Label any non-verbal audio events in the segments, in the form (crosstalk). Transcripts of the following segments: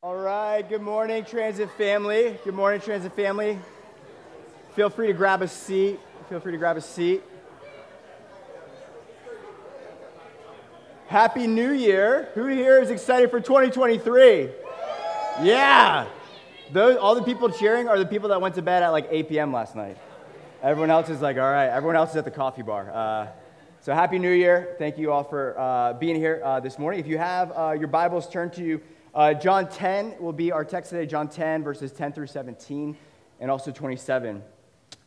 All right, good morning, Transit family. Good morning, Transit family. Feel free to grab a seat. Feel free to grab a seat. Happy New Year. Who here is excited for 2023? Yeah. Those, all the people cheering are the people that went to bed at like 8 p.m. last night. Everyone else is like, all right, everyone else is at the coffee bar. Uh, so, Happy New Year. Thank you all for uh, being here uh, this morning. If you have uh, your Bibles, turn to uh, John 10, will be our text today, John 10, verses 10 through 17, and also 27.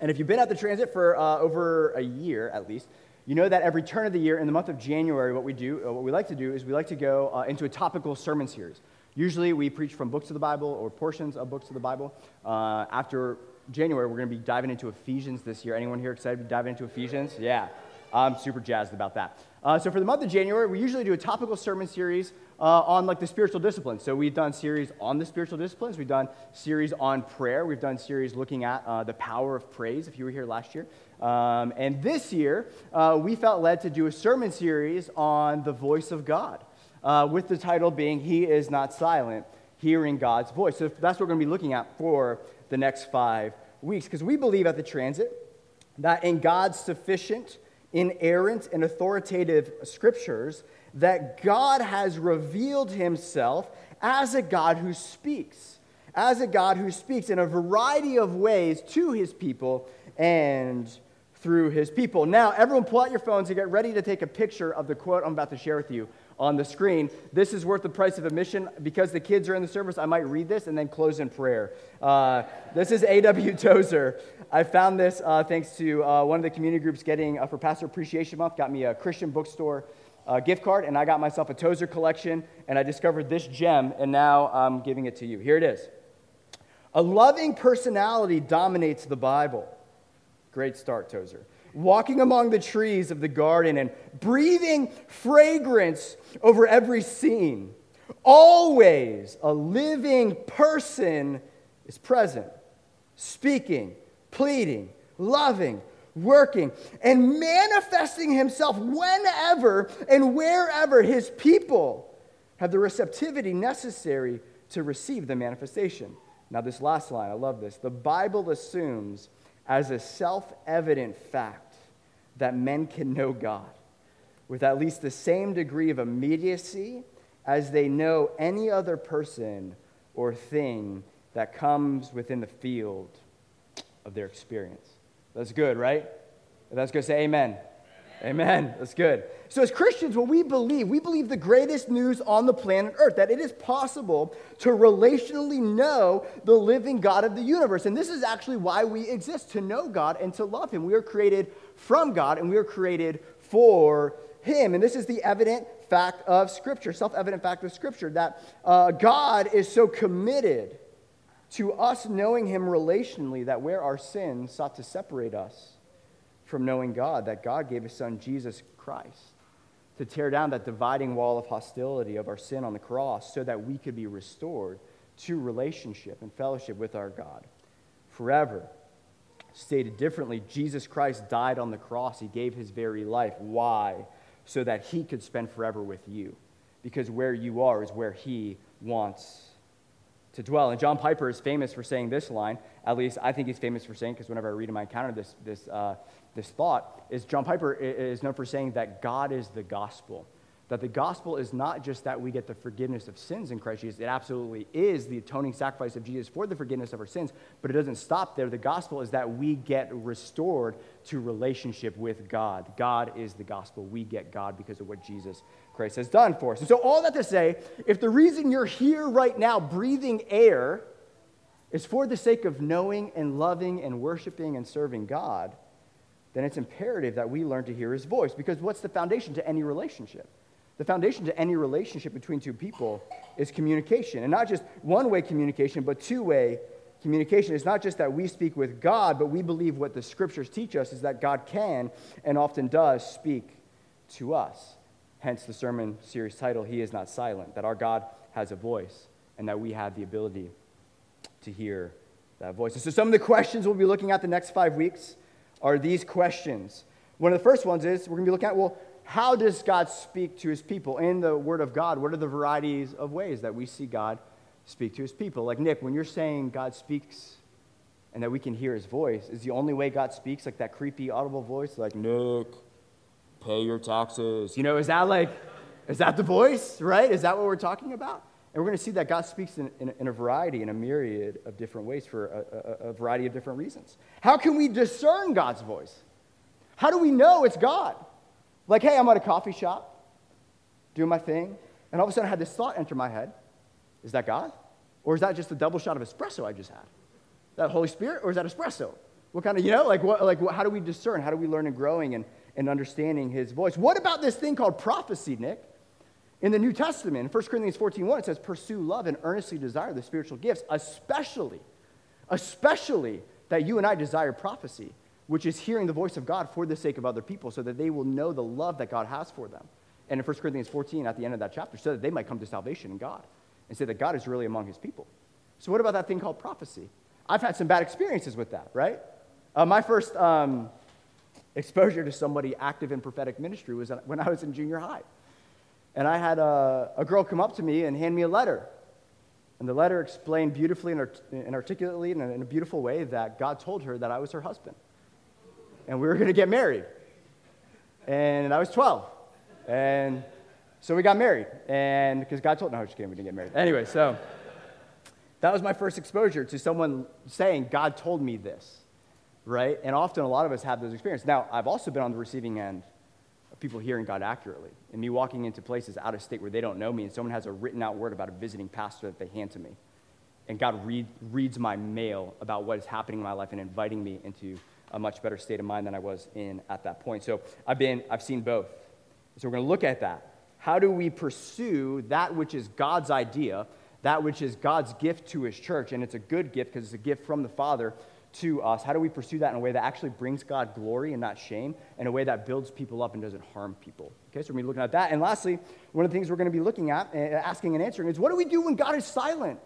And if you've been at the transit for uh, over a year at least, you know that every turn of the year, in the month of January, what we do, what we like to do is we like to go into a topical sermon series. Usually, we preach from books of the Bible or portions of books of the Bible. after January, we're going to be diving into Ephesians this year. Anyone here excited to dive into Ephesians? Yeah. I'm super jazzed about that. Uh, so for the month of January, we usually do a topical sermon series uh, on like the spiritual disciplines. So we've done series on the spiritual disciplines. We've done series on prayer. We've done series looking at uh, the power of praise. If you were here last year, um, and this year uh, we felt led to do a sermon series on the voice of God, uh, with the title being "He is not silent." Hearing God's voice. So that's what we're going to be looking at for the next five weeks, because we believe at the transit that in God's sufficient inerrant and authoritative scriptures that God has revealed himself as a God who speaks, as a God who speaks in a variety of ways to his people and through his people. Now, everyone pull out your phones and get ready to take a picture of the quote I'm about to share with you on the screen. This is worth the price of admission. Because the kids are in the service, I might read this and then close in prayer. Uh, this is A.W. Tozer. I found this uh, thanks to uh, one of the community groups getting, uh, for Pastor Appreciation Month, got me a Christian bookstore uh, gift card, and I got myself a Tozer collection, and I discovered this gem, and now I'm giving it to you. Here it is. A loving personality dominates the Bible. Great start, Tozer walking among the trees of the garden and breathing fragrance over every scene. Always a living person is present, speaking, pleading, loving, working, and manifesting himself whenever and wherever his people have the receptivity necessary to receive the manifestation. Now, this last line, I love this. The Bible assumes as a self evident fact that men can know God with at least the same degree of immediacy as they know any other person or thing that comes within the field of their experience. That's good, right? That's good. Say amen. Amen. That's good. So, as Christians, what we believe, we believe the greatest news on the planet Earth that it is possible to relationally know the living God of the universe. And this is actually why we exist to know God and to love Him. We are created from God and we are created for Him. And this is the evident fact of Scripture, self evident fact of Scripture, that uh, God is so committed to us knowing Him relationally that where our sin sought to separate us, from knowing God, that God gave his son Jesus Christ to tear down that dividing wall of hostility of our sin on the cross so that we could be restored to relationship and fellowship with our God forever. Stated differently, Jesus Christ died on the cross. He gave his very life. Why? So that he could spend forever with you. Because where you are is where he wants to dwell. And John Piper is famous for saying this line, at least I think he's famous for saying, because whenever I read him, I encounter this, this, uh, this thought, is John Piper is known for saying that God is the gospel. That the gospel is not just that we get the forgiveness of sins in Christ Jesus. It absolutely is the atoning sacrifice of Jesus for the forgiveness of our sins, but it doesn't stop there. The gospel is that we get restored to relationship with God. God is the gospel. We get God because of what Jesus Christ has done for us. And so, all that to say, if the reason you're here right now breathing air is for the sake of knowing and loving and worshiping and serving God, then it's imperative that we learn to hear his voice. Because what's the foundation to any relationship? The foundation to any relationship between two people is communication. And not just one way communication, but two way communication. It's not just that we speak with God, but we believe what the scriptures teach us is that God can and often does speak to us. Hence the sermon series title, He is Not Silent, that our God has a voice and that we have the ability to hear that voice. And so, some of the questions we'll be looking at the next five weeks are these questions. One of the first ones is we're going to be looking at, well, how does God speak to his people? In the Word of God, what are the varieties of ways that we see God speak to his people. Like, Nick, when you're saying God speaks and that we can hear his voice, is the only way God speaks like that creepy audible voice? Like, Nick, pay your taxes. You know, is that like, is that the voice, right? Is that what we're talking about? And we're going to see that God speaks in, in, in, a variety, in a myriad of different ways for a, a, a variety of different reasons. How can we discern God's voice? How do we know it's God? Like, hey, I'm at a coffee shop doing my thing, and all of a sudden I had this thought enter my head Is that God? Or is that just a double shot of espresso I just had? That Holy Spirit, or is that espresso? What kind of, you know, like, what, like what, how do we discern? How do we learn and growing and, and understanding his voice? What about this thing called prophecy, Nick? In the New Testament, in 1 Corinthians 14 1, it says, Pursue love and earnestly desire the spiritual gifts, especially, especially that you and I desire prophecy, which is hearing the voice of God for the sake of other people, so that they will know the love that God has for them. And in 1 Corinthians 14, at the end of that chapter, so that they might come to salvation in God and say that God is really among his people. So, what about that thing called prophecy? I've had some bad experiences with that, right? Uh, my first um, exposure to somebody active in prophetic ministry was when I was in junior high. And I had a, a girl come up to me and hand me a letter. And the letter explained beautifully and, art- and articulately in a, in a beautiful way that God told her that I was her husband. And we were going to get married. And I was 12. And so we got married. And because God told, no, she came, we didn't get married. Anyway, so that was my first exposure to someone saying, God told me this, right? And often a lot of us have those experiences. Now, I've also been on the receiving end of people hearing God accurately. And me walking into places out of state where they don't know me, and someone has a written out word about a visiting pastor that they hand to me. And God read, reads my mail about what is happening in my life and inviting me into a much better state of mind than I was in at that point. So I've been, I've seen both. So we're going to look at that. How do we pursue that which is God's idea, that which is God's gift to his church? And it's a good gift because it's a gift from the Father to us? How do we pursue that in a way that actually brings God glory and not shame, in a way that builds people up and doesn't harm people? Okay, so we're going to be looking at that. And lastly, one of the things we're going to be looking at, uh, asking and answering is what do we do when God is silent?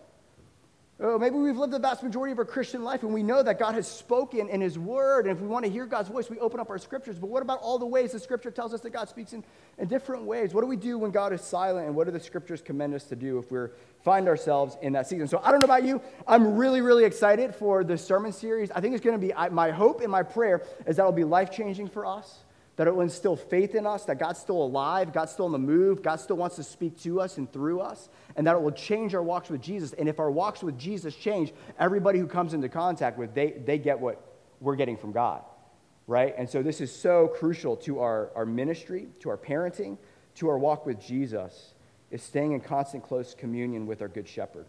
Oh, maybe we've lived the vast majority of our Christian life and we know that God has spoken in His Word. And if we want to hear God's voice, we open up our scriptures. But what about all the ways the Scripture tells us that God speaks in, in different ways? What do we do when God is silent? And what do the Scriptures commend us to do if we find ourselves in that season? So I don't know about you. I'm really, really excited for this sermon series. I think it's going to be my hope and my prayer is that it'll be life changing for us that it will instill faith in us, that God's still alive, God's still on the move, God still wants to speak to us and through us, and that it will change our walks with Jesus. And if our walks with Jesus change, everybody who comes into contact with, they, they get what we're getting from God, right? And so this is so crucial to our, our ministry, to our parenting, to our walk with Jesus, is staying in constant close communion with our good shepherd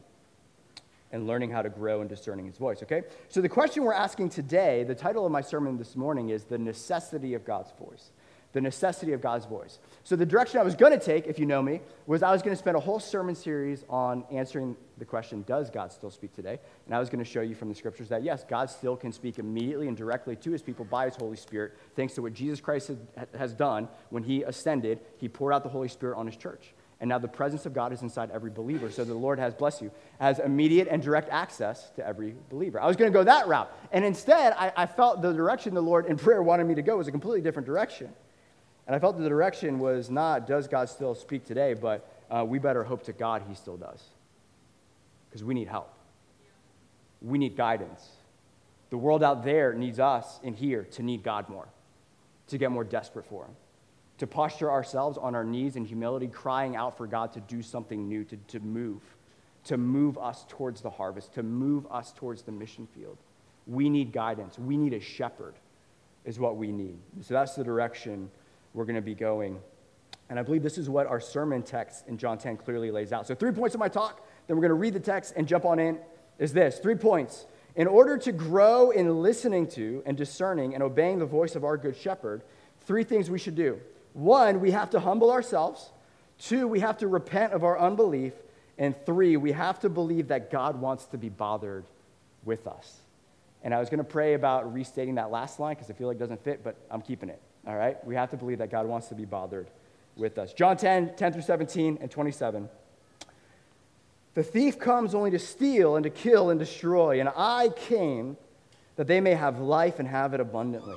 and learning how to grow in discerning his voice, okay? So the question we're asking today, the title of my sermon this morning is The Necessity of God's Voice. The necessity of God's voice. So, the direction I was going to take, if you know me, was I was going to spend a whole sermon series on answering the question, Does God still speak today? And I was going to show you from the scriptures that yes, God still can speak immediately and directly to his people by his Holy Spirit, thanks to what Jesus Christ has done when he ascended. He poured out the Holy Spirit on his church. And now the presence of God is inside every believer. So the Lord has, bless you, has immediate and direct access to every believer. I was going to go that route. And instead, I, I, felt the direction the Lord in prayer wanted me to go was a completely different direction. And I felt the direction was not, does God still speak today, but uh, we better hope to God he still does. Because we need help. We need guidance. The world out there needs us in here to need God more, to get more desperate for him to posture ourselves on our knees in humility, crying out for God to do something new, to, to move, to move us towards the harvest, to move us towards the mission field. We need guidance. We need a shepherd, is what we need. So that's the direction we're going to be going. And I believe this is what our sermon text in John 10 clearly lays out. So, three points of my talk, then we're going to read the text and jump on in, is this three points. In order to grow in listening to and discerning and obeying the voice of our good shepherd, three things we should do. One, we have to humble ourselves. Two, we have to repent of our unbelief. And three, we have to believe that God wants to be bothered with us. And I was going to pray about restating that last line because I feel like it doesn't fit, but I'm keeping it. All right? We have to believe that God wants to be bothered with us. John 10, 10 through 17 and 27. The thief comes only to steal and to kill and destroy, and I came that they may have life and have it abundantly.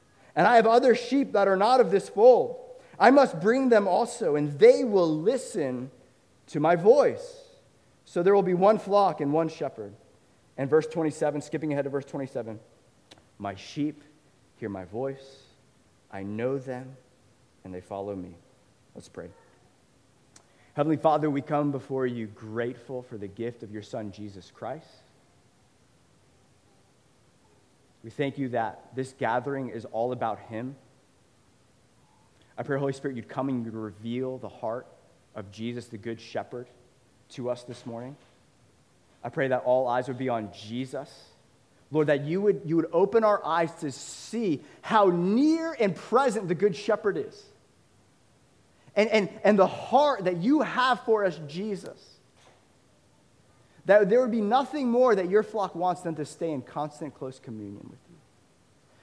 And I have other sheep that are not of this fold. I must bring them also, and they will listen to my voice. So there will be one flock and one shepherd. And verse 27, skipping ahead to verse 27 My sheep hear my voice, I know them, and they follow me. Let's pray. Heavenly Father, we come before you grateful for the gift of your Son, Jesus Christ. We thank you that this gathering is all about Him. I pray, Holy Spirit, you'd come and you'd reveal the heart of Jesus, the Good Shepherd, to us this morning. I pray that all eyes would be on Jesus. Lord, that you would, you would open our eyes to see how near and present the Good Shepherd is. And, and, and the heart that you have for us, Jesus. That there would be nothing more that your flock wants than to stay in constant, close communion with you.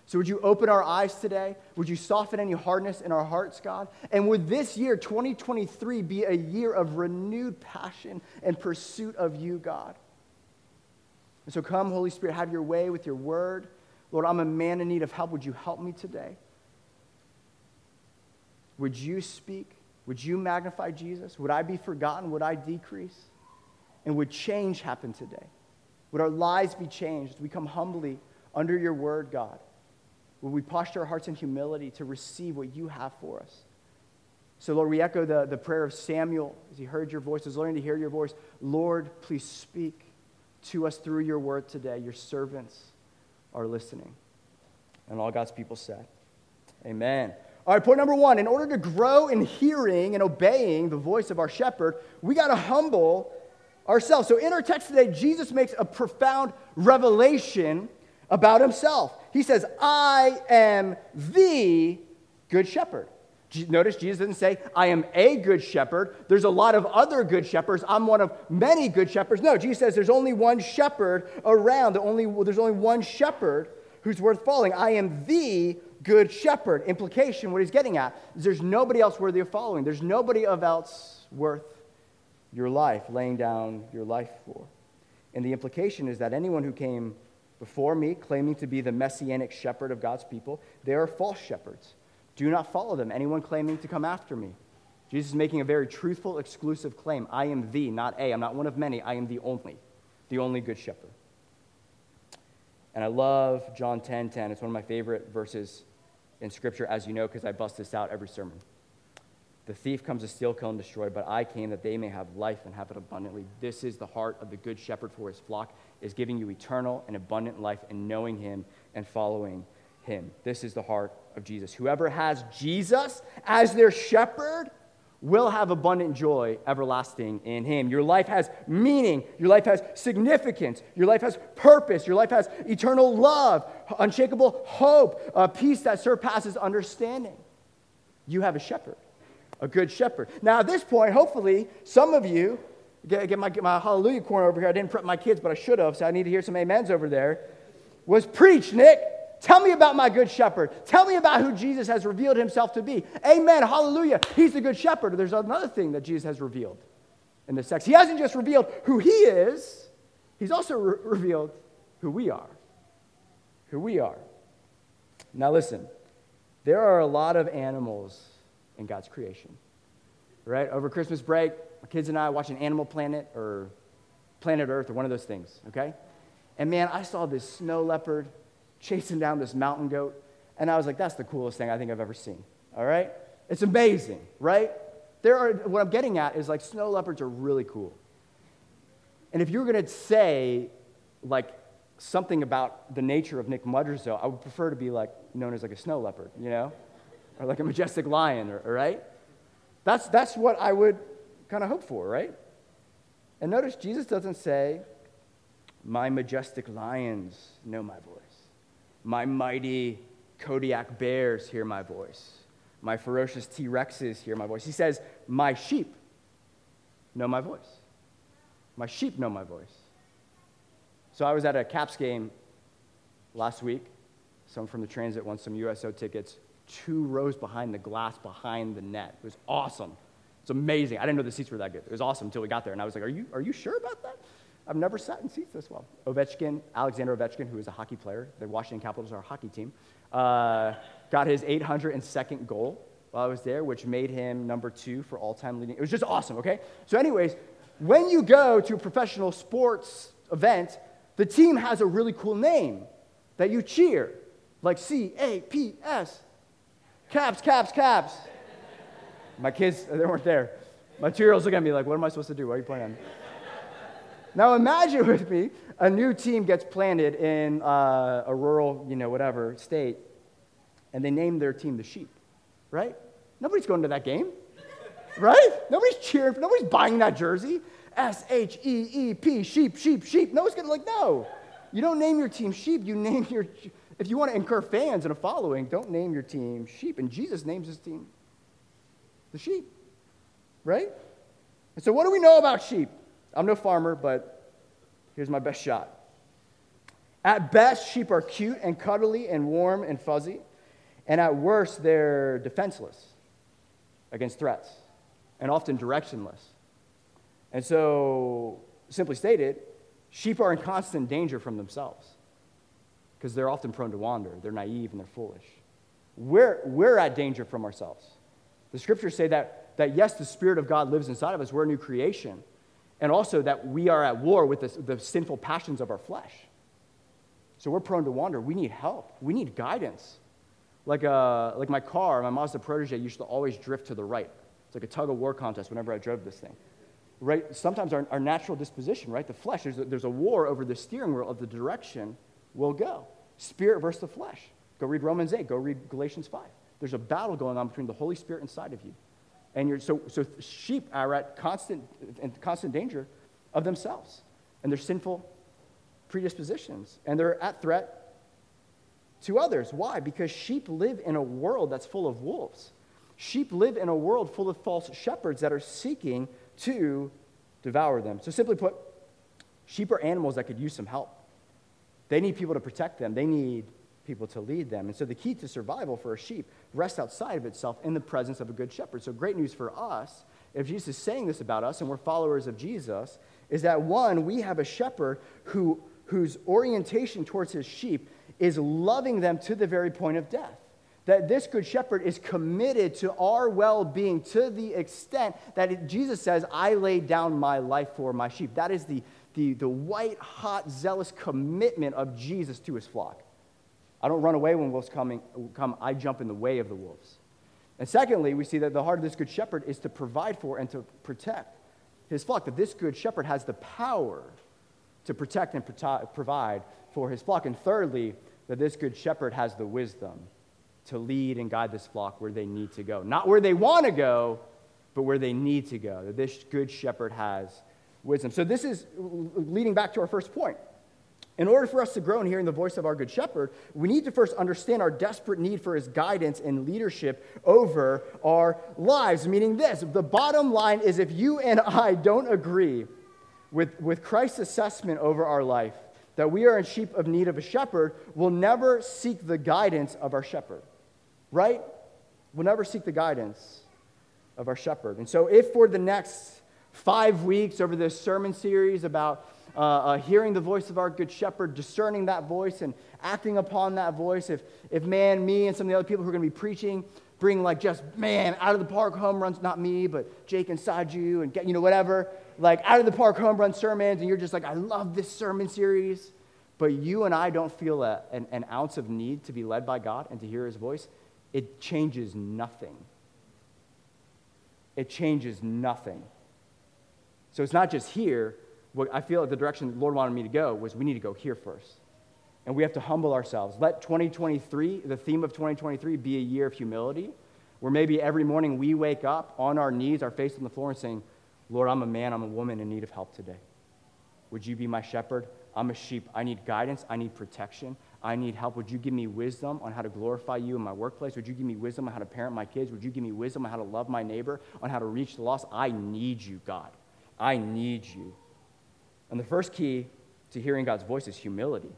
So, would you open our eyes today? Would you soften any hardness in our hearts, God? And would this year, 2023, be a year of renewed passion and pursuit of you, God? And so, come, Holy Spirit, have your way with your word. Lord, I'm a man in need of help. Would you help me today? Would you speak? Would you magnify Jesus? Would I be forgotten? Would I decrease? And would change happen today? Would our lives be changed? We come humbly under your word, God. Would we posture our hearts in humility to receive what you have for us? So, Lord, we echo the, the prayer of Samuel as he heard your voice, as learning to hear your voice. Lord, please speak to us through your word today. Your servants are listening. And all God's people said, Amen. All right, point number one in order to grow in hearing and obeying the voice of our shepherd, we got to humble ourselves. So, in our text today, Jesus makes a profound revelation about himself. He says, I am the good shepherd. Notice Jesus didn't say, I am a good shepherd. There's a lot of other good shepherds. I'm one of many good shepherds. No, Jesus says there's only one shepherd around. Only, there's only one shepherd who's worth following. I am the good shepherd. Implication, what he's getting at, is there's nobody else worthy of following. There's nobody else worth your life, laying down your life for. And the implication is that anyone who came before me, claiming to be the messianic shepherd of God's people, they are false shepherds. Do not follow them, anyone claiming to come after me. Jesus is making a very truthful, exclusive claim. I am the, not a. I'm not one of many. I am the only, the only good shepherd. And I love John 10 10. It's one of my favorite verses in Scripture, as you know, because I bust this out every sermon. The thief comes to steal, kill, and destroy, but I came that they may have life and have it abundantly. This is the heart of the good shepherd for his flock, is giving you eternal and abundant life and knowing him and following him. This is the heart of Jesus. Whoever has Jesus as their shepherd will have abundant joy everlasting in him. Your life has meaning, your life has significance, your life has purpose, your life has eternal love, unshakable hope, a peace that surpasses understanding. You have a shepherd, a good shepherd. Now, at this point, hopefully, some of you get, get, my, get my hallelujah corner over here. I didn't prep my kids, but I should have, so I need to hear some amens over there. Was preached, Nick. Tell me about my good shepherd. Tell me about who Jesus has revealed himself to be. Amen. Hallelujah. He's the good shepherd. There's another thing that Jesus has revealed in this text. He hasn't just revealed who he is, he's also re- revealed who we are. Who we are. Now, listen, there are a lot of animals in God's creation. Right? Over Christmas break, my kids and I watching Animal Planet or Planet Earth or one of those things, okay? And man, I saw this snow leopard chasing down this mountain goat. And I was like, that's the coolest thing I think I've ever seen. All right? It's amazing, right? There are, what I'm getting at is like snow leopards are really cool. And if you were to say like something about the nature of Nick Mudrizo, I would prefer to be like known as like a snow leopard, you know? Or like a majestic lion, or, right? That's, that's what I would kind of hope for, right? And notice Jesus doesn't say, My majestic lions know my voice. My mighty Kodiak bears hear my voice. my ferocious T Rexes hear my voice. He says, My sheep know my voice. My sheep know my voice. So I was at a Caps game last week. Someone from the transit won some USO tickets, two rows behind the glass behind the net. It was awesome. It's amazing. I didn't know the seats were that good. It was awesome until we got there. And I was like, Are you, are you sure about that? I've never sat in seats this well. Ovechkin, Alexander Ovechkin, who is a hockey player, the Washington Capitals are our hockey team, uh, got his 802nd goal while I was there, which made him number two for all time leading. It was just awesome, okay? So, anyways, when you go to a professional sports event, the team has a really cool name that you cheer, like C A P S. Caps, caps, caps. My kids, they weren't there. My two year olds look at me like, what am I supposed to do? What are you playing? Now imagine with me, a new team gets planted in uh, a rural, you know, whatever state, and they name their team the Sheep, right? Nobody's going to that game, right? Nobody's cheering, nobody's buying that jersey. S H E E P, sheep, sheep, sheep. Nobody's gonna like, no. You don't name your team sheep, you name your, if you want to incur fans and a following, don't name your team sheep. And Jesus names his team the sheep, right? And so, what do we know about sheep? I'm no farmer, but here's my best shot. At best, sheep are cute and cuddly and warm and fuzzy. And at worst, they're defenseless against threats and often directionless. And so, simply stated, sheep are in constant danger from themselves because they're often prone to wander. They're naive and they're foolish. We're, we're at danger from ourselves. The scriptures say that, that, yes, the Spirit of God lives inside of us, we're a new creation and also that we are at war with the, the sinful passions of our flesh. So we're prone to wander. We need help. We need guidance. Like, a, uh, like my car, my Mazda Protege used to always drift to the right. It's like a tug of war contest whenever I drove this thing. Right? Sometimes our, our natural disposition, right? The flesh, there's a, there's a war over the steering wheel of the direction we'll go. Spirit versus the flesh. Go read Romans 8. Go read Galatians 5. There's a battle going on between the Holy Spirit inside of you and you're, so, so sheep are at constant, in constant danger of themselves and their sinful predispositions. And they're at threat to others. Why? Because sheep live in a world that's full of wolves. Sheep live in a world full of false shepherds that are seeking to devour them. So, simply put, sheep are animals that could use some help. They need people to protect them, they need people to lead them. And so the key to survival for a sheep rests outside of itself in the presence of a good shepherd. So great news for us, if Jesus is saying this about us and we're followers of Jesus, is that one, we have a shepherd who, whose orientation towards his sheep is loving them to the very point of death. That this good shepherd is committed to our well being to the extent that Jesus says, I laid down my life for my sheep. That is the, the, the white, hot, zealous commitment of Jesus to his flock. I don't run away when wolves coming, come, I jump in the way of the wolves. And secondly, we see that the heart of this good shepherd is to provide for and to protect his flock, that this good shepherd has the power to protect and provide for his flock. And thirdly, that this good shepherd has the wisdom to lead and guide this flock where they need to go. Not where they want to go, but where they need to go. That this good shepherd has wisdom. So, this is leading back to our first point in order for us to grow in hearing the voice of our Good Shepherd, we need to first understand our desperate need for his guidance and leadership over our lives. Meaning, this the bottom line is if you and I don't agree with, with Christ's assessment over our life, that we are in sheep of need of a shepherd, we'll never seek the guidance of our shepherd. Right? We'll never seek the guidance of our shepherd. And so, if for the next five weeks over this sermon series about uh, uh, hearing the voice of our good shepherd, discerning that voice and acting upon that voice. If, if man, me, and some of the other people who are going to be preaching bring like just, man, out of the park home runs, not me, but Jake and you and get, you know, whatever, like out of the park home run sermons, and you're just like, I love this sermon series, but you and I don't feel a, an, an ounce of need to be led by God and to hear his voice, it changes nothing. It changes nothing. So it's not just here, what I feel like the direction the Lord wanted me to go was we need to go here first. And we have to humble ourselves. Let 2023, the theme of 2023, be a year of humility, where maybe every morning we wake up on our knees, our face on the floor, and saying, Lord, I'm a man, I'm a woman in need of help today. Would you be my shepherd? I'm a sheep. I need guidance. I need protection. I need help. Would you give me wisdom on how to glorify you in my workplace? Would you give me wisdom on how to parent my kids? Would you give me wisdom on how to love my neighbor, on how to reach the lost? I need you, God. I need you. And the first key to hearing God's voice is humility.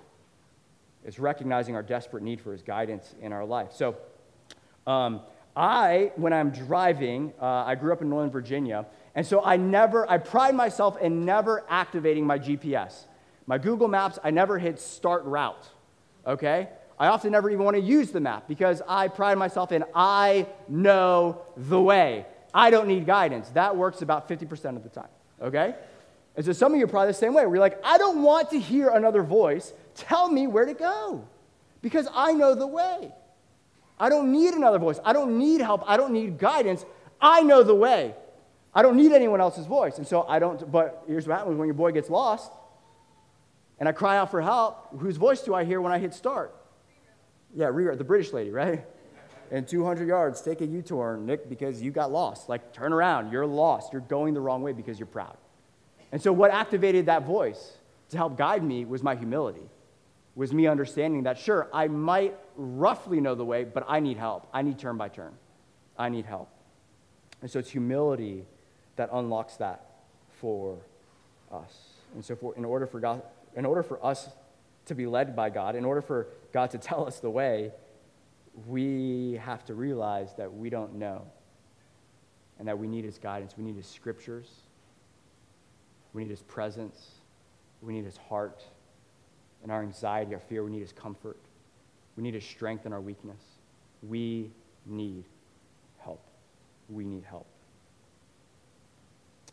It's recognizing our desperate need for his guidance in our life. So, um, I, when I'm driving, uh, I grew up in Northern Virginia, and so I never, I pride myself in never activating my GPS. My Google Maps, I never hit start route, okay? I often never even want to use the map because I pride myself in I know the way. I don't need guidance. That works about 50% of the time, okay? And so some of you are probably the same way. We're like, I don't want to hear another voice tell me where to go because I know the way. I don't need another voice. I don't need help. I don't need guidance. I know the way. I don't need anyone else's voice. And so I don't, but here's what happens when your boy gets lost and I cry out for help. Whose voice do I hear when I hit start? Yeah, Rira, the British lady, right? In 200 yards, take a U turn, Nick, because you got lost. Like, turn around. You're lost. You're going the wrong way because you're proud. And so, what activated that voice to help guide me was my humility was me understanding that, sure, I might roughly know the way, but I need help. I need turn by turn. I need help. And so it's humility that unlocks that for us. And so, for, in, order for God, in order for us to be led by God, in order for God to tell us the way, we have to realize that we don't know and that we need His guidance. We need His scriptures, we need His presence, we need His heart in our anxiety, our fear, we need his comfort. We need his strength in our weakness. We need help. We need help.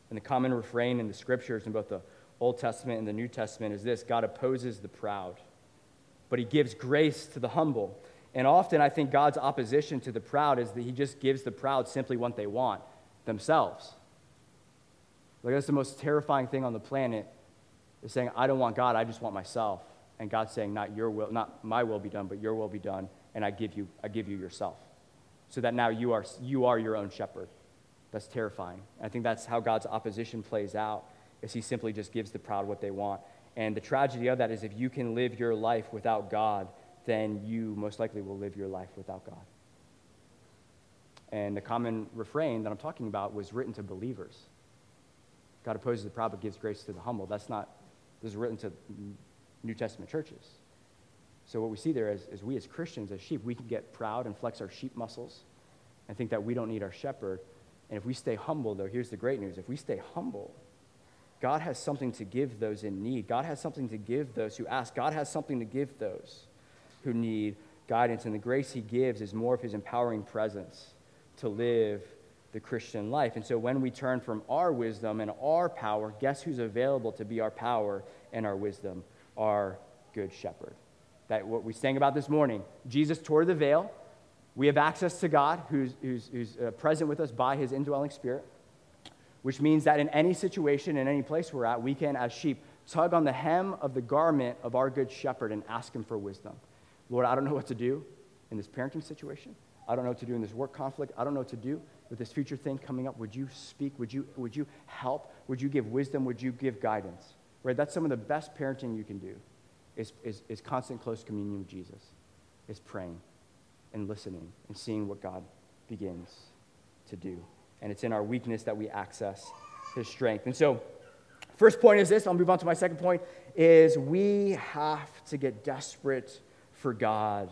And the common refrain in the scriptures in both the Old Testament and the New Testament is this God opposes the proud, but he gives grace to the humble. And often I think God's opposition to the proud is that he just gives the proud simply what they want themselves. Like that's the most terrifying thing on the planet is saying, I don't want God, I just want myself and God's saying, not your will, not my will be done, but your will be done, and I give you, I give you yourself. So that now you are, you are your own shepherd. That's terrifying. I think that's how God's opposition plays out, is he simply just gives the proud what they want. And the tragedy of that is if you can live your life without God, then you most likely will live your life without God. And the common refrain that I'm talking about was written to believers. God opposes the proud but gives grace to the humble. That's not, this is written to New Testament churches. So what we see there is, is we as Christians, as sheep, we can get proud and flex our sheep muscles and think that we don't need our shepherd. And if we stay humble, though, here's the great news. If we stay humble, God has something to give those in need. God has something to give those who ask. God has something to give those who need guidance. And the grace he gives is more of his empowering presence to live the Christian life. And so when we turn from our wisdom and our power, guess who's available to be our power and our wisdom? our good shepherd. That what we sang about this morning, Jesus tore the veil. We have access to God who's, who's, who's uh, present with us by his indwelling spirit, which means that in any situation, in any place we're at, we can, as sheep, tug on the hem of the garment of our good shepherd and ask him for wisdom. Lord, I don't know what to do in this parenting situation. I don't know what to do in this work conflict. I don't know what to do with this future thing coming up. Would you speak? Would you, would you help? Would you give wisdom? Would you give guidance? right? That's some of the best parenting you can do is, is, is constant close communion with Jesus, is praying and listening and seeing what God begins to do. And it's in our weakness that we access his strength. And so, first point is this, I'll move on to my second point, is we have to get desperate for God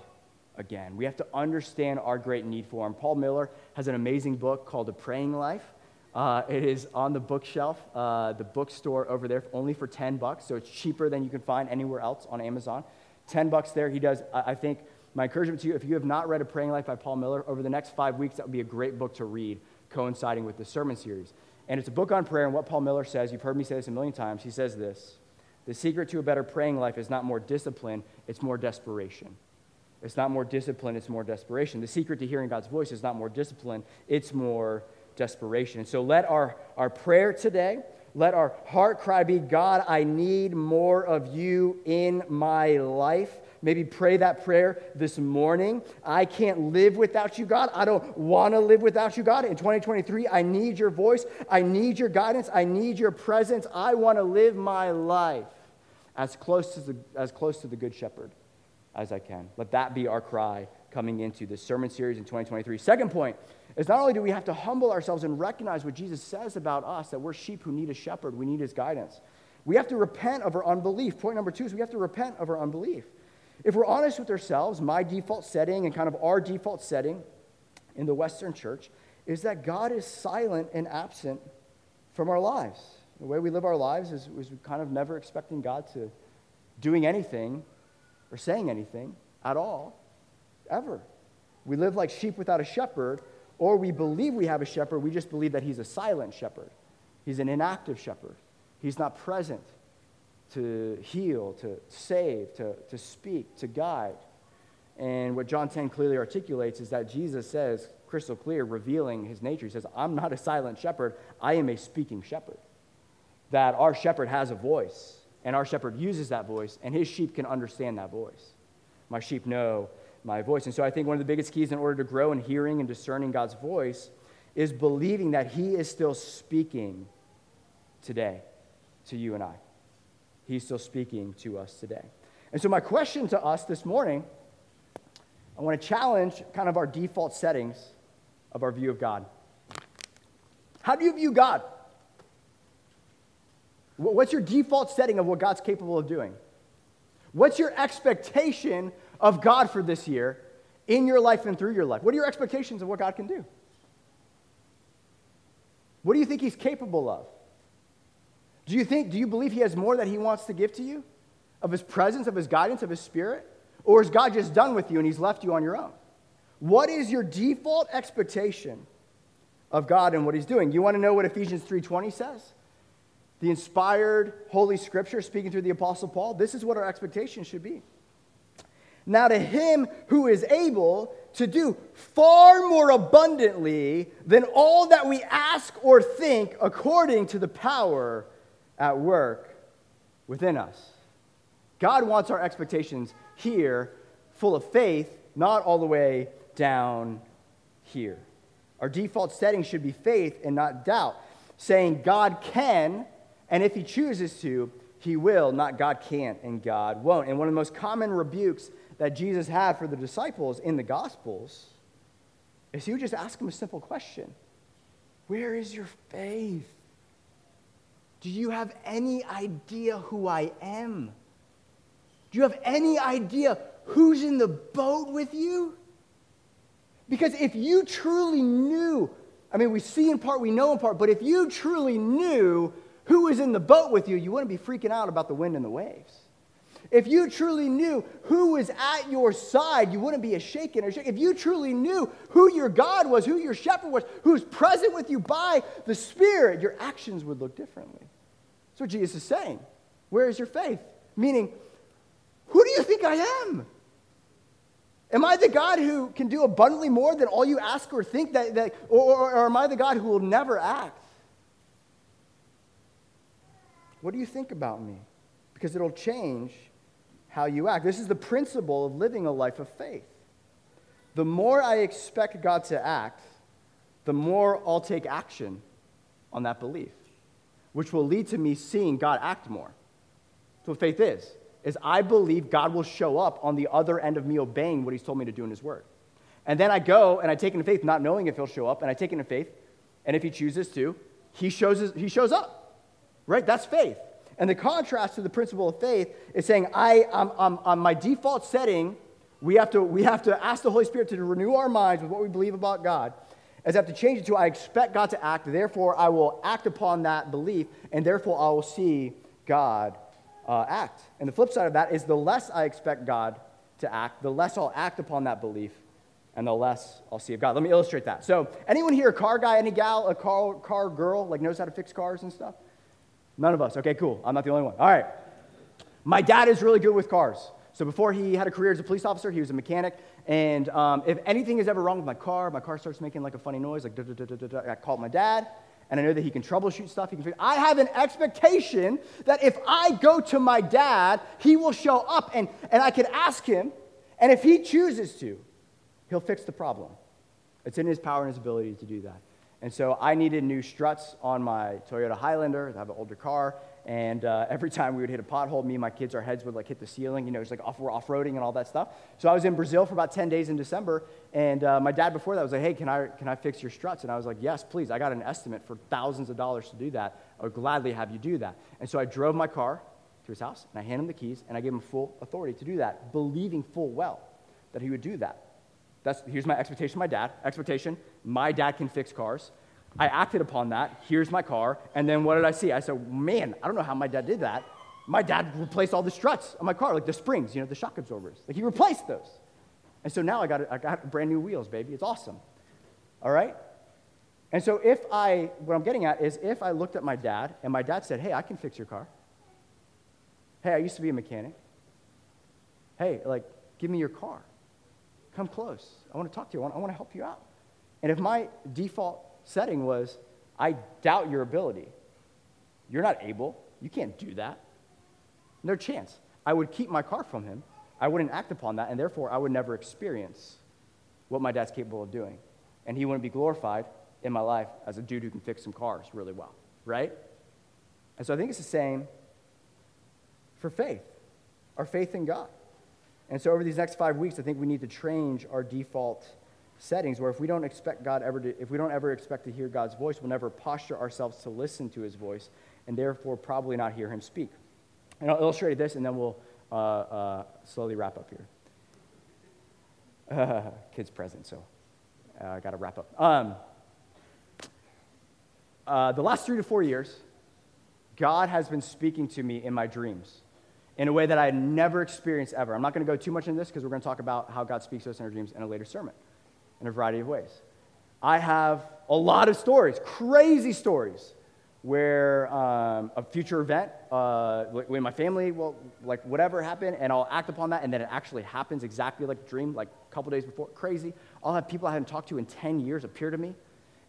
again. We have to understand our great need for him. Paul Miller has an amazing book called The Praying Life. Uh, it is on the bookshelf, uh, the bookstore over there, only for 10 bucks. So it's cheaper than you can find anywhere else on Amazon. 10 bucks there. He does, I, I think, my encouragement to you, if you have not read A Praying Life by Paul Miller, over the next five weeks, that would be a great book to read, coinciding with the sermon series. And it's a book on prayer, and what Paul Miller says, you've heard me say this a million times, he says this The secret to a better praying life is not more discipline, it's more desperation. It's not more discipline, it's more desperation. The secret to hearing God's voice is not more discipline, it's more desperation. So let our, our prayer today, let our heart cry be God, I need more of you in my life. Maybe pray that prayer this morning. I can't live without you, God. I don't want to live without you, God. In 2023, I need your voice. I need your guidance. I need your presence. I want to live my life as close to the, as close to the Good Shepherd as I can. Let that be our cry coming into this sermon series in 2023. Second point is not only do we have to humble ourselves and recognize what Jesus says about us, that we're sheep who need a shepherd, we need his guidance. We have to repent of our unbelief. Point number two is we have to repent of our unbelief. If we're honest with ourselves, my default setting and kind of our default setting in the Western church is that God is silent and absent from our lives. The way we live our lives is, is kind of never expecting God to doing anything or saying anything at all, ever. We live like sheep without a shepherd, or we believe we have a shepherd, we just believe that he's a silent shepherd. He's an inactive shepherd. He's not present to heal, to save, to, to speak, to guide. And what John 10 clearly articulates is that Jesus says, crystal clear, revealing his nature. He says, I'm not a silent shepherd, I am a speaking shepherd. That our shepherd has a voice, and our shepherd uses that voice, and his sheep can understand that voice. My sheep know my voice. And so I think one of the biggest keys in order to grow in hearing and discerning God's voice is believing that he is still speaking today to you and I. He's still speaking to us today. And so, my question to us this morning I want to challenge kind of our default settings of our view of God. How do you view God? What's your default setting of what God's capable of doing? What's your expectation of God for this year in your life and through your life? What are your expectations of what God can do? What do you think He's capable of? Do you think, do you believe He has more that He wants to give to you? Of His presence, of His guidance, of His Spirit? Or is God just done with you and He's left you on your own? What is your default expectation of God and what He's doing? You want to know what Ephesians 3:20 says? The inspired Holy Scripture speaking through the Apostle Paul. This is what our expectation should be. Now, to him who is able to do far more abundantly than all that we ask or think, according to the power at work within us. God wants our expectations here full of faith, not all the way down here. Our default setting should be faith and not doubt, saying God can, and if He chooses to, He will, not God can't and God won't. And one of the most common rebukes that Jesus had for the disciples in the Gospels is He would just ask them a simple question Where is your faith? Do you have any idea who I am? Do you have any idea who's in the boat with you? Because if you truly knew, I mean, we see in part, we know in part, but if you truly knew who was in the boat with you, you wouldn't be freaking out about the wind and the waves. If you truly knew who was at your side, you wouldn't be a shaken or shaken. If you truly knew who your God was, who your shepherd was, who's present with you by the Spirit, your actions would look differently. That's what Jesus is saying. Where is your faith? Meaning, who do you think I am? Am I the God who can do abundantly more than all you ask or think, that, that, or, or, or am I the God who will never act? What do you think about me? Because it'll change how you act. This is the principle of living a life of faith. The more I expect God to act, the more I'll take action on that belief, which will lead to me seeing God act more. That's what faith is is I believe God will show up on the other end of me obeying what he's told me to do in his word. And then I go and I take it in faith, not knowing if he'll show up, and I take it in faith, and if he chooses to, he shows, he shows up. Right? That's faith. And the contrast to the principle of faith is saying, I, I'm, I'm, on my default setting, we have, to, we have to ask the Holy Spirit to renew our minds with what we believe about God. As I have to change it to, I expect God to act, therefore I will act upon that belief, and therefore I will see God uh, act. And the flip side of that is the less I expect God to act, the less I'll act upon that belief, and the less I'll see of God. Let me illustrate that. So, anyone here a car guy, any gal, a car, car girl, like knows how to fix cars and stuff? None of us. Okay, cool. I'm not the only one. All right. My dad is really good with cars. So before he had a career as a police officer, he was a mechanic. And um, if anything is ever wrong with my car, my car starts making like a funny noise, like da da da da da. I call my dad and I know that he can troubleshoot stuff. He can. I have an expectation that if I go to my dad, he will show up and, and I can ask him, and if he chooses to, he'll fix the problem. It's in his power and his ability to do that. And so I needed new struts on my Toyota Highlander. I have an older car, And uh, every time we would hit a pothole, me and my kids, our heads would like hit the ceiling. You know, it's like off, we're off-roading and all that stuff. So I was in Brazil for about 10 days in December, and uh, my dad before that was like, hey, can I, can I fix your struts? And I was like, yes, please. I got an estimate for thousands of dollars to do that. I would gladly have you do that. And so I drove my car to his house, and I handed him the keys, and I gave him full authority to do that, believing full well that he would do that. That's, here's my expectation my dad. Expectation, my dad can fix cars. I acted upon that. Here's my car. And then what did I see? I said, man, I don't know how my dad did that. My dad replaced all the struts on my car, like the springs, you know, the shock absorbers. Like he replaced those. And so now I got, I got brand new wheels, baby. It's awesome. All right? And so if I, what I'm getting at is if I looked at my dad and my dad said, hey, I can fix your car. Hey, I used to be a mechanic. Hey, like, give me your car. Come close. I want to talk to you. I want, I want to help you out. And if my default setting was, I doubt your ability. You're not able. You can't do that. No chance. I would keep my car from him. I wouldn't act upon that, and therefore I would never experience what my dad's capable of doing. And he wouldn't be glorified in my life as a dude who can fix some cars really well, right? And so I think it's the same for faith, our faith in God. And so over these next five weeks, I think we need to change our default settings where if we don't expect God ever to, if we don't ever expect to hear God's voice, we'll never posture ourselves to listen to his voice and therefore probably not hear him speak. And I'll illustrate this and then we'll uh, uh, slowly wrap up here. Uh, (laughs) kids present, so uh, I got to wrap up. Um, uh, the last three to four years, God has been speaking to me in my dreams in a way that I had never experienced ever. I'm not going to go too much into this because we're going to talk about how God speaks to us in our dreams in a later sermon in a variety of ways. I have a lot of stories, crazy stories, where um, a future event, uh, when my family, well, like whatever happened, and I'll act upon that, and then it actually happens exactly like a dream, like a couple days before. Crazy. I'll have people I haven't talked to in 10 years appear to me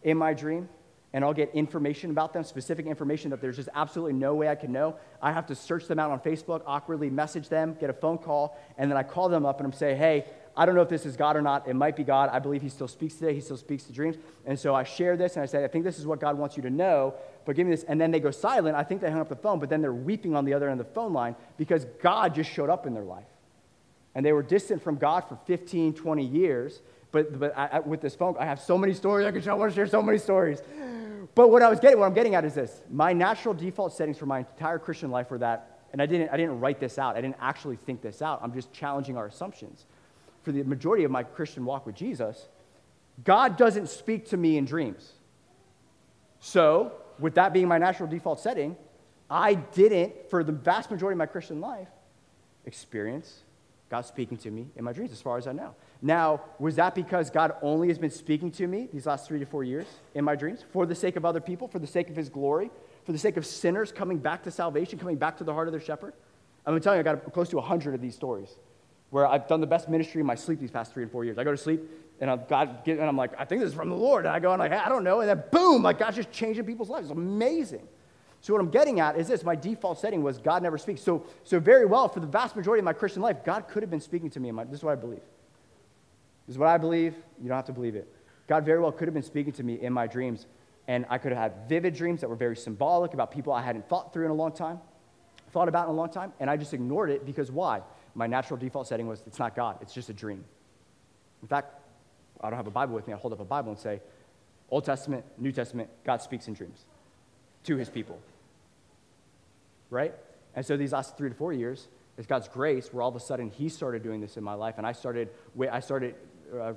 in my dream, and I'll get information about them, specific information that there's just absolutely no way I can know. I have to search them out on Facebook, awkwardly message them, get a phone call, and then I call them up and I'm say, hey, I don't know if this is God or not. It might be God. I believe He still speaks today. He still speaks to dreams. And so I share this and I say, I think this is what God wants you to know, but give me this. And then they go silent. I think they hung up the phone, but then they're weeping on the other end of the phone line because God just showed up in their life. And they were distant from God for 15, 20 years. But, but I, with this phone, I have so many stories. I can share. I want to share so many stories. But what I was getting, what I'm getting at is this: my natural default settings for my entire Christian life were that, and I didn't, I didn't write this out. I didn't actually think this out. I'm just challenging our assumptions for the majority of my Christian walk with Jesus, God doesn't speak to me in dreams. So, with that being my natural default setting, I didn't, for the vast majority of my Christian life, experience God speaking to me in my dreams, as far as I know. Now, was that because God only has been speaking to me these last three to four years in my dreams for the sake of other people, for the sake of His glory, for the sake of sinners coming back to salvation, coming back to the heart of their shepherd? I'm telling you, I got close to 100 of these stories where I've done the best ministry in my sleep these past three and four years. I go to sleep and I've got, and I'm like, I think this is from the Lord. And I go and like, I don't know. And then boom, like God's just changing people's lives. It's amazing. So what I'm getting at is this: my default setting was God never speaks. So, so very well, for the vast majority of my Christian life, God could have been speaking to me. In my, this is what I believe. Is what I believe. You don't have to believe it. God very well could have been speaking to me in my dreams, and I could have had vivid dreams that were very symbolic about people I hadn't thought through in a long time, thought about in a long time, and I just ignored it because why? my natural default setting was it's not God, it's just a dream. In fact, I don't have a Bible with me. I hold up a Bible and say, Old Testament, New Testament, God speaks in dreams to his people. Right? And so these last three to four years, it's God's grace where all of a sudden he started doing this in my life. And I started, I started, uh,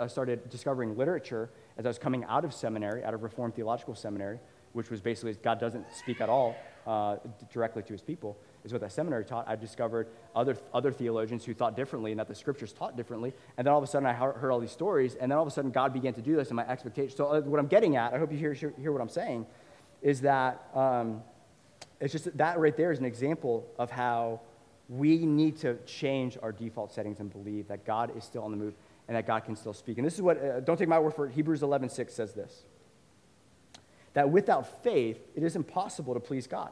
I started discovering literature as I was coming out of seminary, out of Reformed Theological Seminary, which was basically God doesn't speak at all uh, directly to his people is what that seminary taught. I discovered other, other theologians who thought differently and that the scriptures taught differently. And then all of a sudden, I heard all these stories, and then all of a sudden, God began to do this, and my expectation. So, uh, what I'm getting at, I hope you hear, hear what I'm saying, is that um, it's just that right there is an example of how we need to change our default settings and believe that God is still on the move and that God can still speak. And this is what, uh, don't take my word for it, Hebrews 11 6 says this that without faith, it is impossible to please God.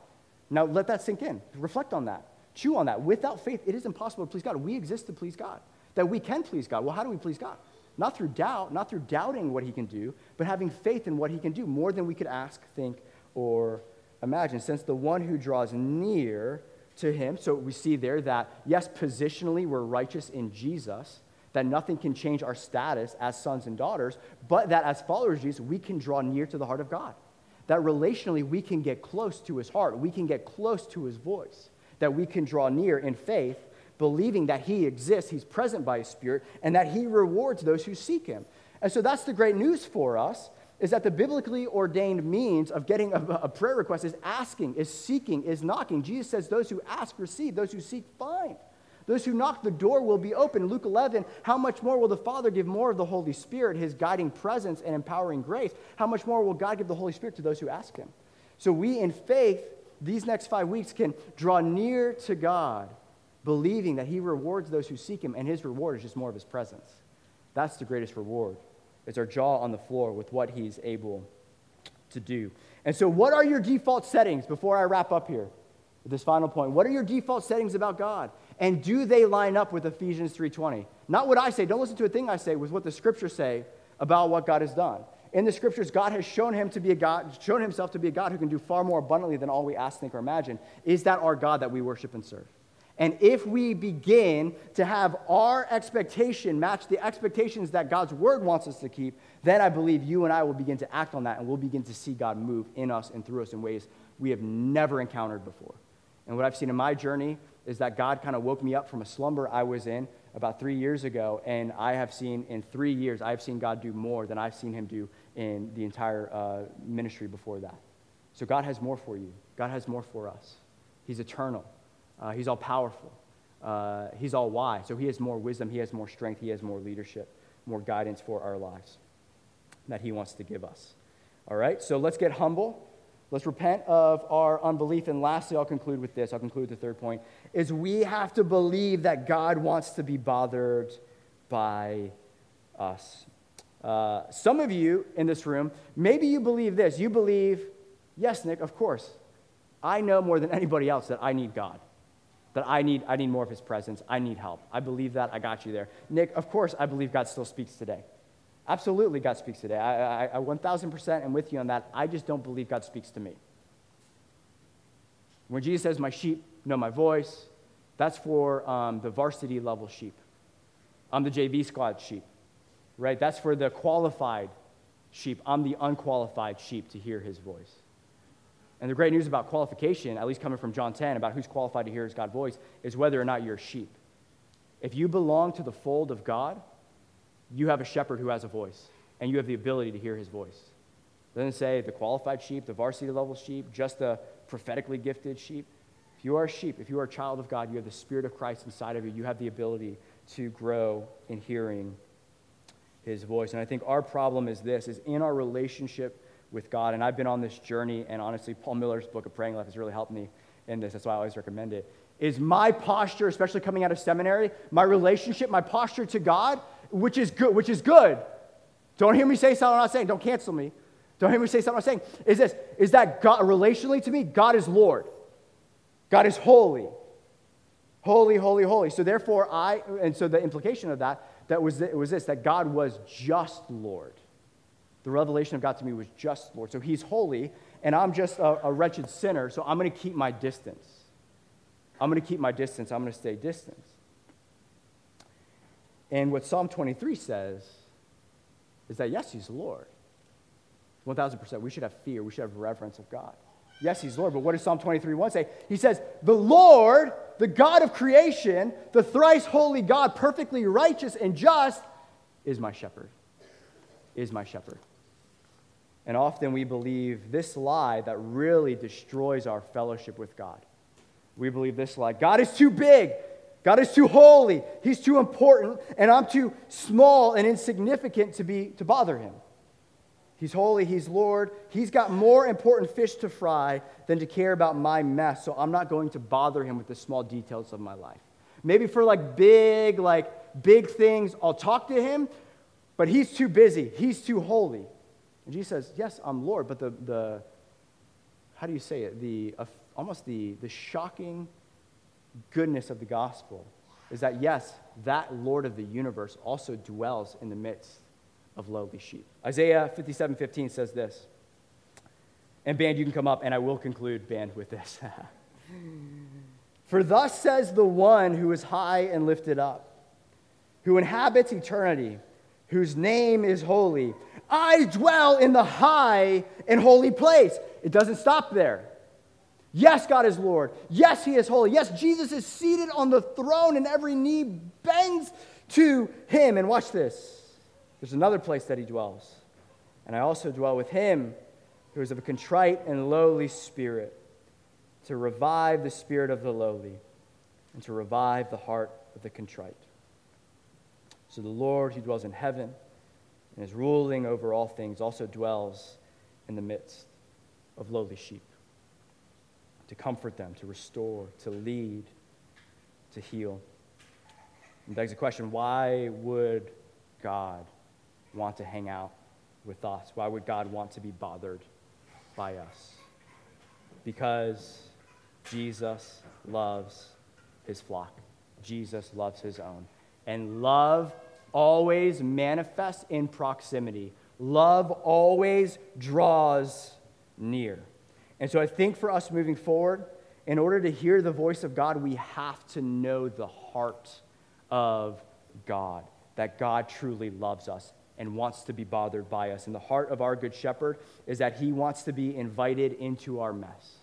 Now let that sink in. Reflect on that. Chew on that. Without faith, it is impossible to please God. We exist to please God. That we can please God. Well, how do we please God? Not through doubt, not through doubting what he can do, but having faith in what he can do more than we could ask, think, or imagine, since the one who draws near to him, so we see there that, yes, positionally we're righteous in Jesus, that nothing can change our status as sons and daughters, but that as followers of Jesus, we can draw near to the heart of God. That relationally we can get close to his heart, we can get close to his voice, that we can draw near in faith, believing that he exists, he's present by his spirit, and that he rewards those who seek him. And so that's the great news for us is that the biblically ordained means of getting a, a, prayer request is asking, is seeking, is knocking. Jesus says, Those who ask, receive. Those who seek, find. Those who knock, the door will be open. Luke 11, how much more will the Father give more of the Holy Spirit, his guiding presence and empowering grace? How much more will God give the Holy Spirit to those who ask him? So we, in faith, these next five weeks can draw near to God, believing that he rewards those who seek him, and his reward is just more of his presence. That's the greatest reward. It's our jaw on the floor with what he's able to do. And so, what are your default settings before I wrap up here this final point? What are your default settings about God? And do they line up with Ephesians 3:20? Not what I say, don't listen to a thing I say, with what the scriptures say about what God has done. In the scriptures, God has shown him to be a God, shown himself to be a God who can do far more abundantly than all we ask, think, or imagine. Is that our God that we worship and serve? And if we begin to have our expectation match the expectations that God's word wants us to keep, then I believe you and I will begin to act on that and we'll begin to see God move in us and through us in ways we have never encountered before. And what I've seen in my journey is that God kind of woke me up from a slumber I was in about three years ago. And I have seen in three years, I've seen God do more than I've seen him do in the entire uh, ministry before that. So God has more for you, God has more for us. He's eternal. Uh, he's all powerful. Uh, he's all wise. So he has more wisdom, he has more strength, he has more leadership, more guidance for our lives that he wants to give us. All right, so let's get humble. Let's repent of our unbelief. And lastly, I'll conclude with this. I'll conclude the third point is we have to believe that God wants to be bothered by us. Uh, some of you in this room, maybe you believe this. You believe, yes, Nick, of course. I know more than anybody else that I need God that I need, I need more of his presence. I need help. I believe that. I got you there. Nick, of course, I believe God still speaks today. Absolutely, God speaks today. I, I, I 1000% am with you on that. I just don't believe God speaks to me. When Jesus says, My sheep know my voice, that's for um, the varsity level sheep. I'm the JV squad sheep, right? That's for the qualified sheep. I'm the unqualified sheep to hear his voice. And the great news about qualification, at least coming from John 10, about who's qualified to hear his God's voice, is whether or not you're a sheep. If you belong to the fold of God, you have a shepherd who has a voice, and you have the ability to hear his voice. It doesn't say the qualified sheep, the varsity level sheep, just the prophetically gifted sheep. If you are a sheep, if you are a child of God, you have the Spirit of Christ inside of you, you have the ability to grow in hearing his voice. And I think our problem is this, is in our relationship with God. And I've been on this journey, and honestly, Paul Miller's book of Praying Life has really helped me in this. That's why I always recommend it. Is my posture, especially coming out of seminary, my relationship, my posture to God, which is good, which is good. Don't hear me say something I'm not saying. Don't cancel me. Don't hear me say something I'm saying. Is this, is that God, relationally to me, God is Lord. God is holy. Holy, holy, holy. So therefore, I, and so the implication of that, that was, it was this, that God was just Lord. The revelation of God to me was just Lord. So he's holy, and I'm just a, a wretched sinner, so I'm going to keep my distance. I'm going to keep my distance. I'm going to stay distant. And what Psalm 23 says is that, yes, he's Lord. 1000%. We should have fear. We should have reverence of God. Yes, he's Lord, but what does Psalm 23 1 say? He says, The Lord, the God of creation, the thrice holy God, perfectly righteous and just, is my shepherd. Is my shepherd. And often we believe this lie that really destroys our fellowship with God. We believe this lie God is too big. God is too holy. He's too important. And I'm too small and insignificant to, be, to bother him. He's holy. He's Lord. He's got more important fish to fry than to care about my mess. So I'm not going to bother him with the small details of my life. Maybe for like big, like big things, I'll talk to him, but he's too busy. He's too holy. And Jesus says, Yes, I'm Lord, but the, the how do you say it? The, uh, almost the, the shocking goodness of the gospel is that, yes, that Lord of the universe also dwells in the midst of lowly sheep. Isaiah 57 15 says this And, band, you can come up, and I will conclude, band, with this. (laughs) For thus says the one who is high and lifted up, who inhabits eternity, whose name is holy. I dwell in the high and holy place. It doesn't stop there. Yes, God is Lord. Yes, He is holy. Yes, Jesus is seated on the throne, and every knee bends to Him. And watch this there's another place that He dwells. And I also dwell with Him who is of a contrite and lowly spirit, to revive the spirit of the lowly and to revive the heart of the contrite. So the Lord, who dwells in heaven and is ruling over all things, also dwells in the midst of lowly sheep to comfort them, to restore, to lead, to heal. And begs the question why would God want to hang out with us? Why would God want to be bothered by us? Because Jesus loves his flock, Jesus loves his own. And love always manifests in proximity, love always draws near. And so I think for us moving forward, in order to hear the voice of God, we have to know the heart of God, that God truly loves us and wants to be bothered by us. And the heart of our Good Shepherd is that he wants to be invited into our mess.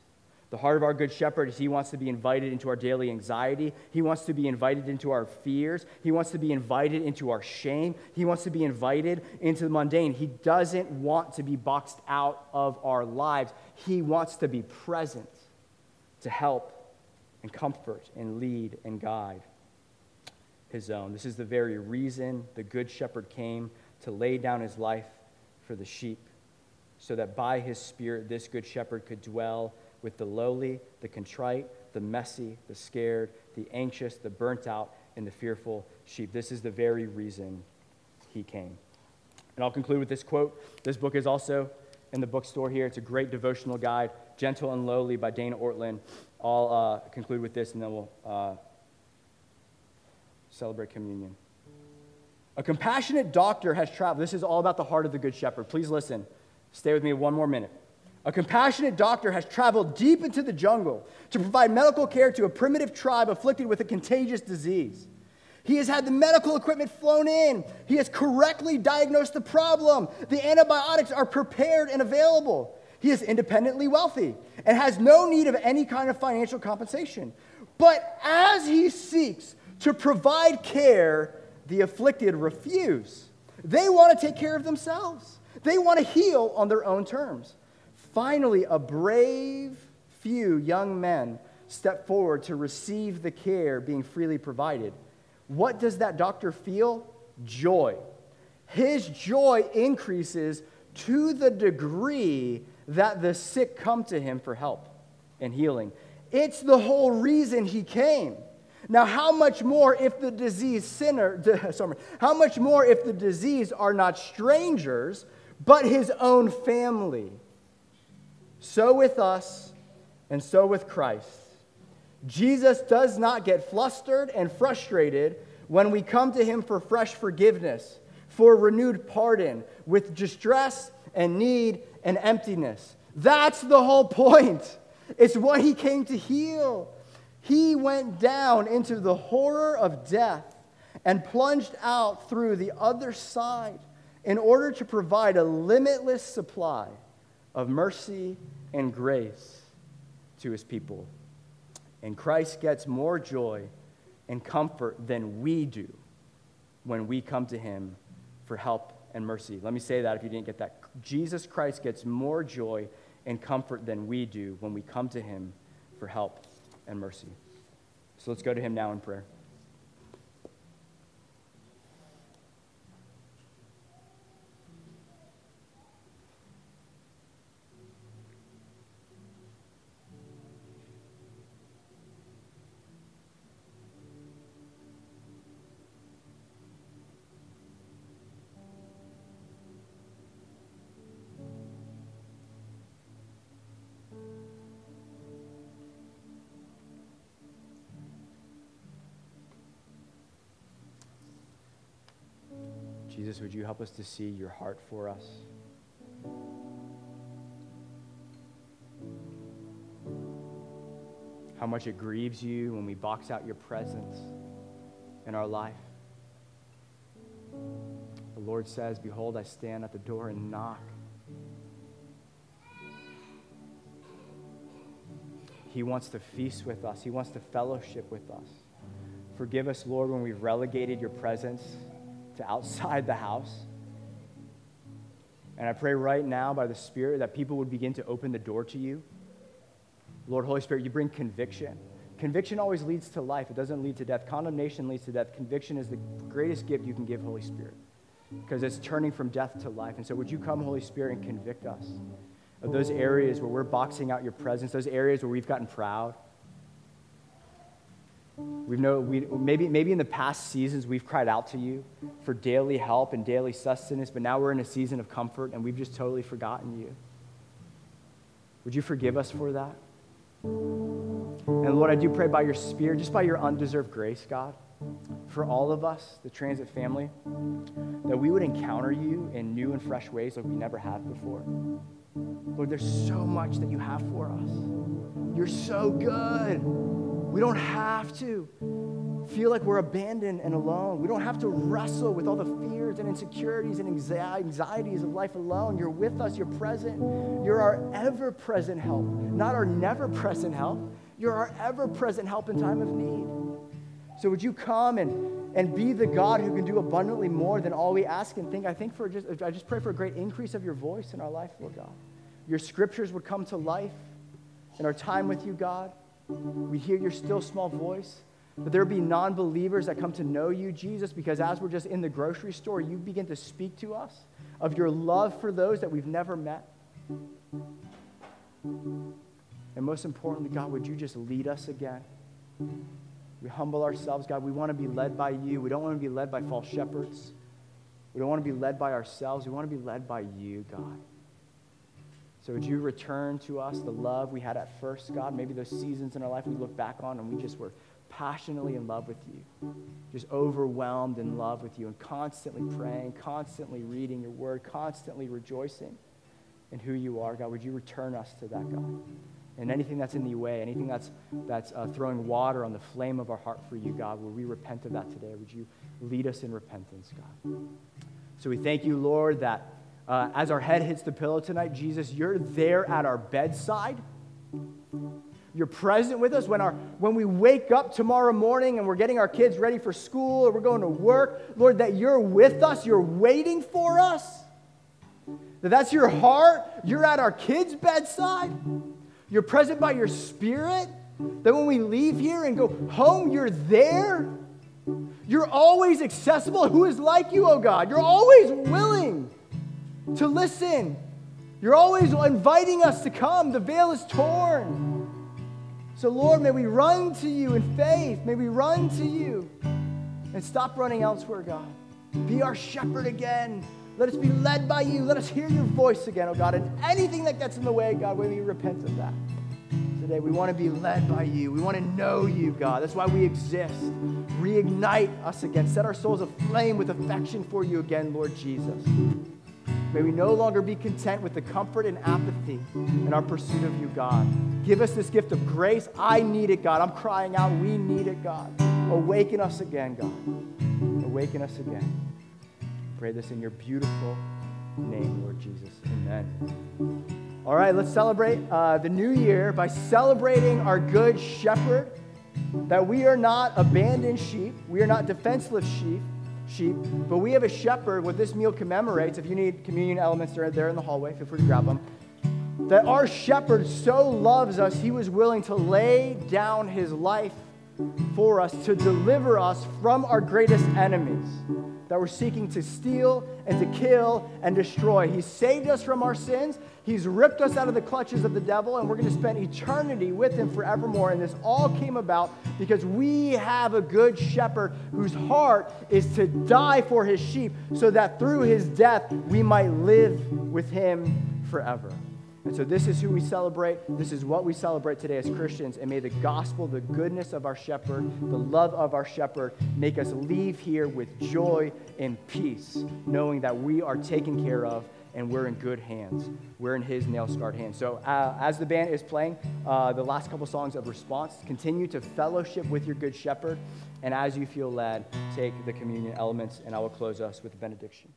The heart of our Good Shepherd is He wants to be invited into our daily anxiety. He wants to be invited into our fears. He wants to be invited into our shame. He wants to be invited into the mundane. He doesn't want to be boxed out of our lives. He wants to be present to help and comfort and lead and guide His own. This is the very reason the Good Shepherd came to lay down His life for the sheep, so that by His Spirit, this Good Shepherd could dwell with the lowly, the contrite, the messy, the scared, the anxious, the burnt out, and the fearful sheep. This is the very reason he came. And I'll conclude with this quote. This book is also in the bookstore here. It's a great devotional guide, Gentle and Lowly by Dane Ortlund. I'll uh, conclude with this and then we'll uh, celebrate communion. A compassionate doctor has traveled. This is all about the heart of the Good Shepherd. Please listen. Stay with me one more minute. A compassionate doctor has traveled deep into the jungle to provide medical care to a primitive tribe afflicted with a contagious disease. He has had the medical equipment flown in. He has correctly diagnosed the problem. The antibiotics are prepared and available. He is independently wealthy and has no need of any kind of financial compensation. But as he seeks to provide care, the afflicted refuse. They want to take care of themselves, they want to heal on their own terms. Finally, a brave few young men step forward to receive the care being freely provided. What does that doctor feel? Joy. His joy increases to the degree that the sick come to him for help and healing. It's the whole reason he came. Now, how much more if the disease sinner, (laughs) sorry, how much more if the disease are not strangers, but his own family? So with us, and so with Christ. Jesus does not get flustered and frustrated when we come to him for fresh forgiveness, for renewed pardon, with distress and need and emptiness. That's the whole point. It's what he came to heal. He went down into the horror of death and plunged out through the other side in order to provide a limitless supply of mercy and grace to his people. And Christ gets more joy and comfort than we do when we come to him for help and mercy. Let me say that if you didn't get that. Jesus Christ gets more joy and comfort than we do when we come to him for help and mercy. So let's go to him now in prayer. Would you help us to see your heart for us? How much it grieves you when we box out your presence in our life. The Lord says, Behold, I stand at the door and knock. He wants to feast with us, He wants to fellowship with us. Forgive us, Lord, when we've relegated your presence to outside the house. And I pray right now by the Spirit that people would begin to open the door to you. Lord, Holy Spirit, you bring conviction. Conviction always leads to life, it doesn't lead to death. Condemnation leads to death. Conviction is the greatest gift you can give, Holy Spirit, because it's turning from death to life. And so, would you come, Holy Spirit, and convict us of those areas where we're boxing out your presence, those areas where we've gotten proud? We've know, we, maybe, maybe in the past seasons we've cried out to you for daily help and daily sustenance, but now we're in a season of comfort and we've just totally forgotten you. Would you forgive us for that? And Lord, I do pray by your Spirit, just by your undeserved grace, God, for all of us, the transit family, that we would encounter you in new and fresh ways like we never have before. Lord, there's so much that you have for us. You're so good. We don't have to feel like we're abandoned and alone. We don't have to wrestle with all the fears and insecurities and anxieties of life alone. You're with us, you're present. You're our ever present help, not our never present help. You're our ever present help in time of need. So would you come and, and be the God who can do abundantly more than all we ask and think? I think for just I just pray for a great increase of your voice in our life, Lord God. Your scriptures would come to life in our time with you, God. We hear your still small voice. But there be non believers that come to know you, Jesus, because as we're just in the grocery store, you begin to speak to us of your love for those that we've never met. And most importantly, God, would you just lead us again? We humble ourselves, God. We want to be led by you. We don't want to be led by false shepherds. We don't want to be led by ourselves. We want to be led by you, God. So would you return to us the love we had at first, God? Maybe those seasons in our life we look back on and we just were passionately in love with you, just overwhelmed in love with you, and constantly praying, constantly reading your word, constantly rejoicing in who you are, God. Would you return us to that, God? And anything that's in the way, anything that's, that's uh, throwing water on the flame of our heart for you, God, will we repent of that today? Would you lead us in repentance, God? So we thank you, Lord, that uh, as our head hits the pillow tonight, Jesus, you're there at our bedside. You're present with us when, our, when we wake up tomorrow morning and we're getting our kids ready for school or we're going to work. Lord, that you're with us, you're waiting for us. That that's your heart. You're at our kids' bedside. You're present by your spirit. That when we leave here and go home, you're there. You're always accessible. Who is like you, oh God? You're always willing to listen. You're always inviting us to come. The veil is torn. So, Lord, may we run to you in faith. May we run to you and stop running elsewhere, God. Be our shepherd again. Let us be led by you. Let us hear your voice again, oh God. And anything that gets in the way, God, we repent of that. Today, we want to be led by you. We want to know you, God. That's why we exist. Reignite us again. Set our souls aflame with affection for you again, Lord Jesus. May we no longer be content with the comfort and apathy in our pursuit of you, God. Give us this gift of grace. I need it, God. I'm crying out. We need it, God. Awaken us again, God. Awaken us again. Pray this in your beautiful name, Lord Jesus. Amen. All right, let's celebrate uh, the new year by celebrating our good shepherd, that we are not abandoned sheep, we are not defenseless sheep sheep. But we have a shepherd, what this meal commemorates. If you need communion elements, they're there in the hallway. Feel free to grab them. That our shepherd so loves us, he was willing to lay down his life for us to deliver us from our greatest enemies that were seeking to steal and to kill and destroy. He saved us from our sins. He's ripped us out of the clutches of the devil, and we're going to spend eternity with him forevermore. And this all came about because we have a good shepherd whose heart is to die for his sheep so that through his death we might live with him forever. And so, this is who we celebrate. This is what we celebrate today as Christians. And may the gospel, the goodness of our shepherd, the love of our shepherd, make us leave here with joy and peace, knowing that we are taken care of and we're in good hands. We're in His nail scarred hands. So, uh, as the band is playing uh, the last couple songs of response, continue to fellowship with your Good Shepherd. And as you feel led, take the communion elements, and I will close us with a benediction.